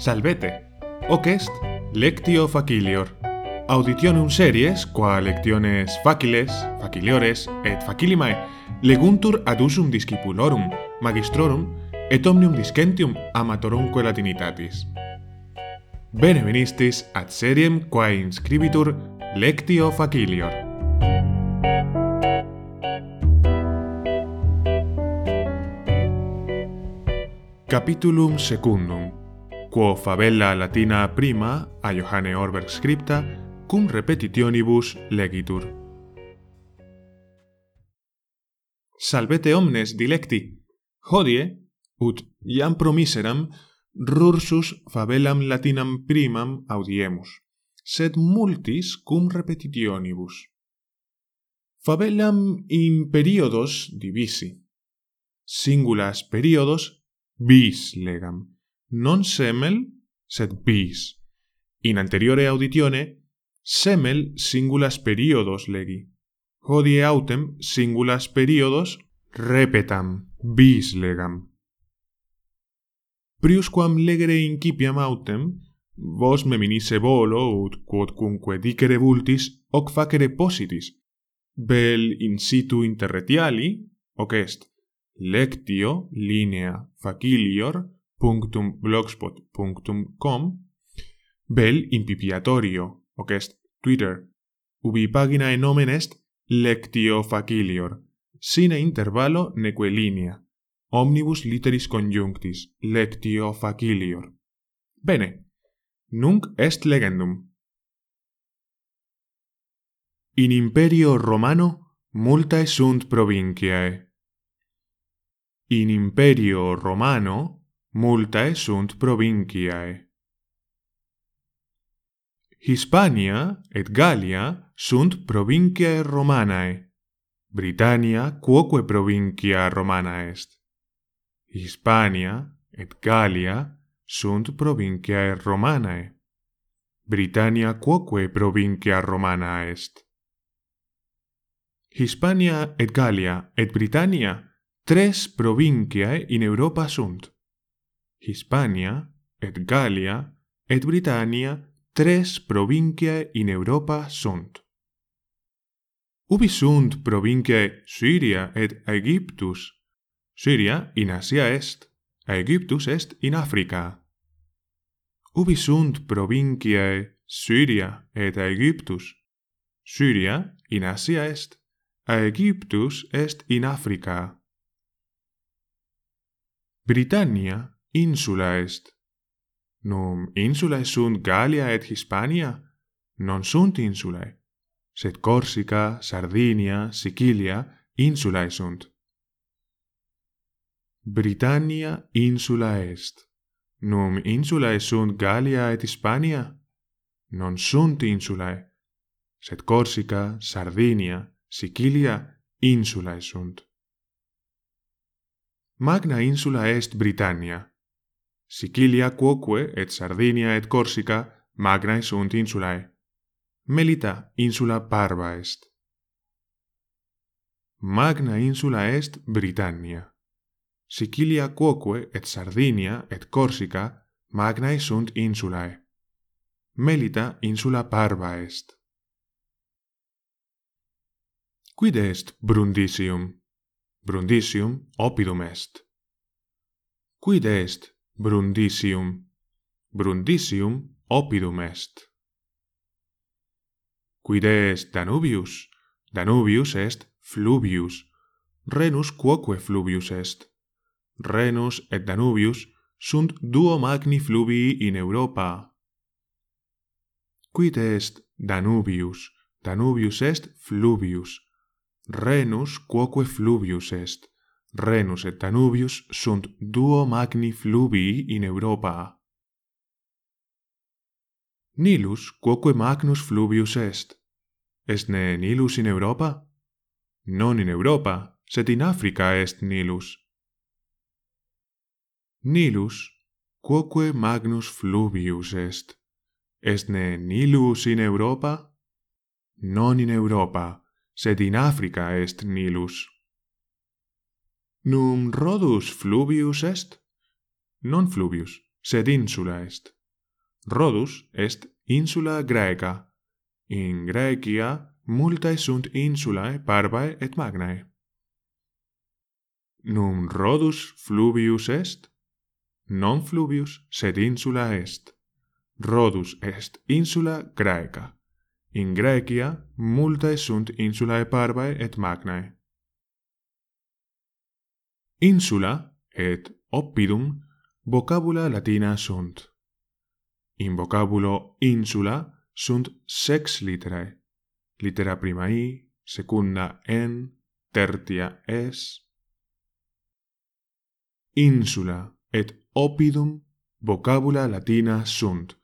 Salvete. Hoc est lectio facilior. Auditionum series, qua lectiones faciles, faciliores et facilimae, leguntur ad usum discipulorum, magistrorum, et omnium discentium amatorumque latinitatis. Bene venistis ad seriem quae inscribitur lectio facilior. Capitulum secundum quo favella latina prima a Johanne Orberg scripta cum repetitionibus legitur. Salvete omnes dilecti, hodie, ut iam promiseram, rursus favellam latinam primam audiemus, sed multis cum repetitionibus. Fabellam in periodos divisi. Singulas periodos bis legam, non semel, sed bis. In anteriore auditione, semel singulas periodos legi. Hodie autem singulas periodos repetam, bis legam. Priusquam legere incipiam autem, Vos me minisse volo, ut quodcunque dicere vultis, hoc facere positis. Bel in situ interretiali, hoc est lectio linea facilior punctum blogspot.com bel in pipiatorio, hoc est Twitter, ubi pagina en nomen est lectio facilior, sine intervallo neque linea, omnibus literis conjunctis, lectio facilior. Bene, nunc est legendum. In imperio Romano multae sunt provinciae. In imperio Romano multae sunt provinciae. Hispania et Gallia sunt provinciae Romanae. Britannia quoque provincia Romana est. Hispania et Gallia sunt provinciae Romanae. Britannia quoque provincia Romana est. Hispania et Gallia et Britannia tres provinciae in Europa sunt. Hispania et Gallia et Britannia tres provinciae in Europa sunt. Ubi sunt provinciae Syria et Aegyptus? Syria in Asia est, Aegyptus est in Africa ubi sunt provinciae Syria et Aegyptus. Syria in Asia est, Aegyptus est in Africa. Britannia insula est. Num insulae sunt Gallia et Hispania, non sunt insulae, sed Corsica, Sardinia, Sicilia insulae sunt. Britannia insula est num insulae sunt Gallia et Hispania? Non sunt insulae, sed Corsica, Sardinia, Sicilia insulae sunt. Magna insula est Britannia. Sicilia quoque et Sardinia et Corsica magnae sunt insulae. Melita insula parva est. Magna insula est Britannia. Sicilia quoque et Sardinia et Corsica magnae sunt insulae. Melita insula parva est. Quid est Brundisium? Brundisium opidum est. Quid est Brundisium? Brundisium opidum est. Quid est Danubius? Danubius est fluvius. Renus quoque fluvius est. Renus et Danubius sunt duo magni fluvii in Europa. Quid est Danubius? Danubius est fluvius. Renus quoque fluvius est. Renus et Danubius sunt duo magni fluvii in Europa. Nilus quoque magnus fluvius est. Est ne Nilus in Europa? Non in Europa, sed in Africa est Nilus. Nilus, quoque magnus fluvius est, estne Nilus in Europa? Non in Europa, sed in Africa est Nilus. Num Rodus fluvius est? Non fluvius, sed insula est. Rodus est insula Graeca. In Graecia multae sunt insulae parvae et magnae. Num Rodus fluvius est? non fluvius, sed insula est. Rodus est insula Graeca. In Graecia multae sunt insulae parvae et magnae. Insula et oppidum vocabula latina sunt. In vocabulo insula sunt sex literae. Litera prima i, secunda en, tertia es. Insula et Oppidum vocabula latina sunt.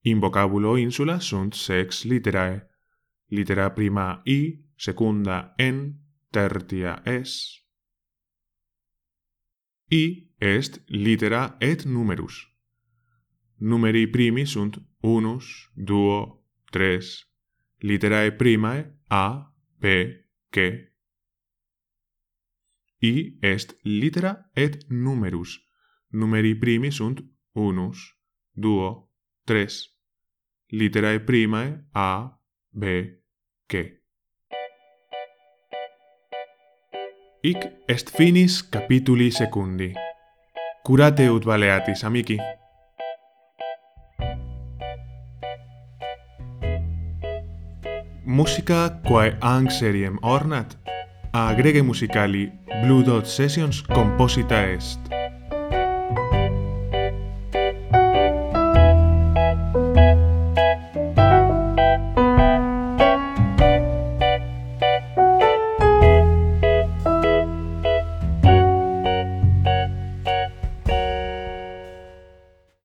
In vocabulo insula sunt sex literae. Litera prima i, secunda en, tertia es. I est litera et numerus. Numeri primi sunt unus, duo, tres. Literae primae a, p, c. I est litera et numerus Numeri primi sunt unus, duo, tres. Literae primae A, B, C. Ic est finis capituli secundi. Curate ut valeatis, amici. Musica quae ang seriem ornat, a grege musicali Blue Dot Sessions composita est.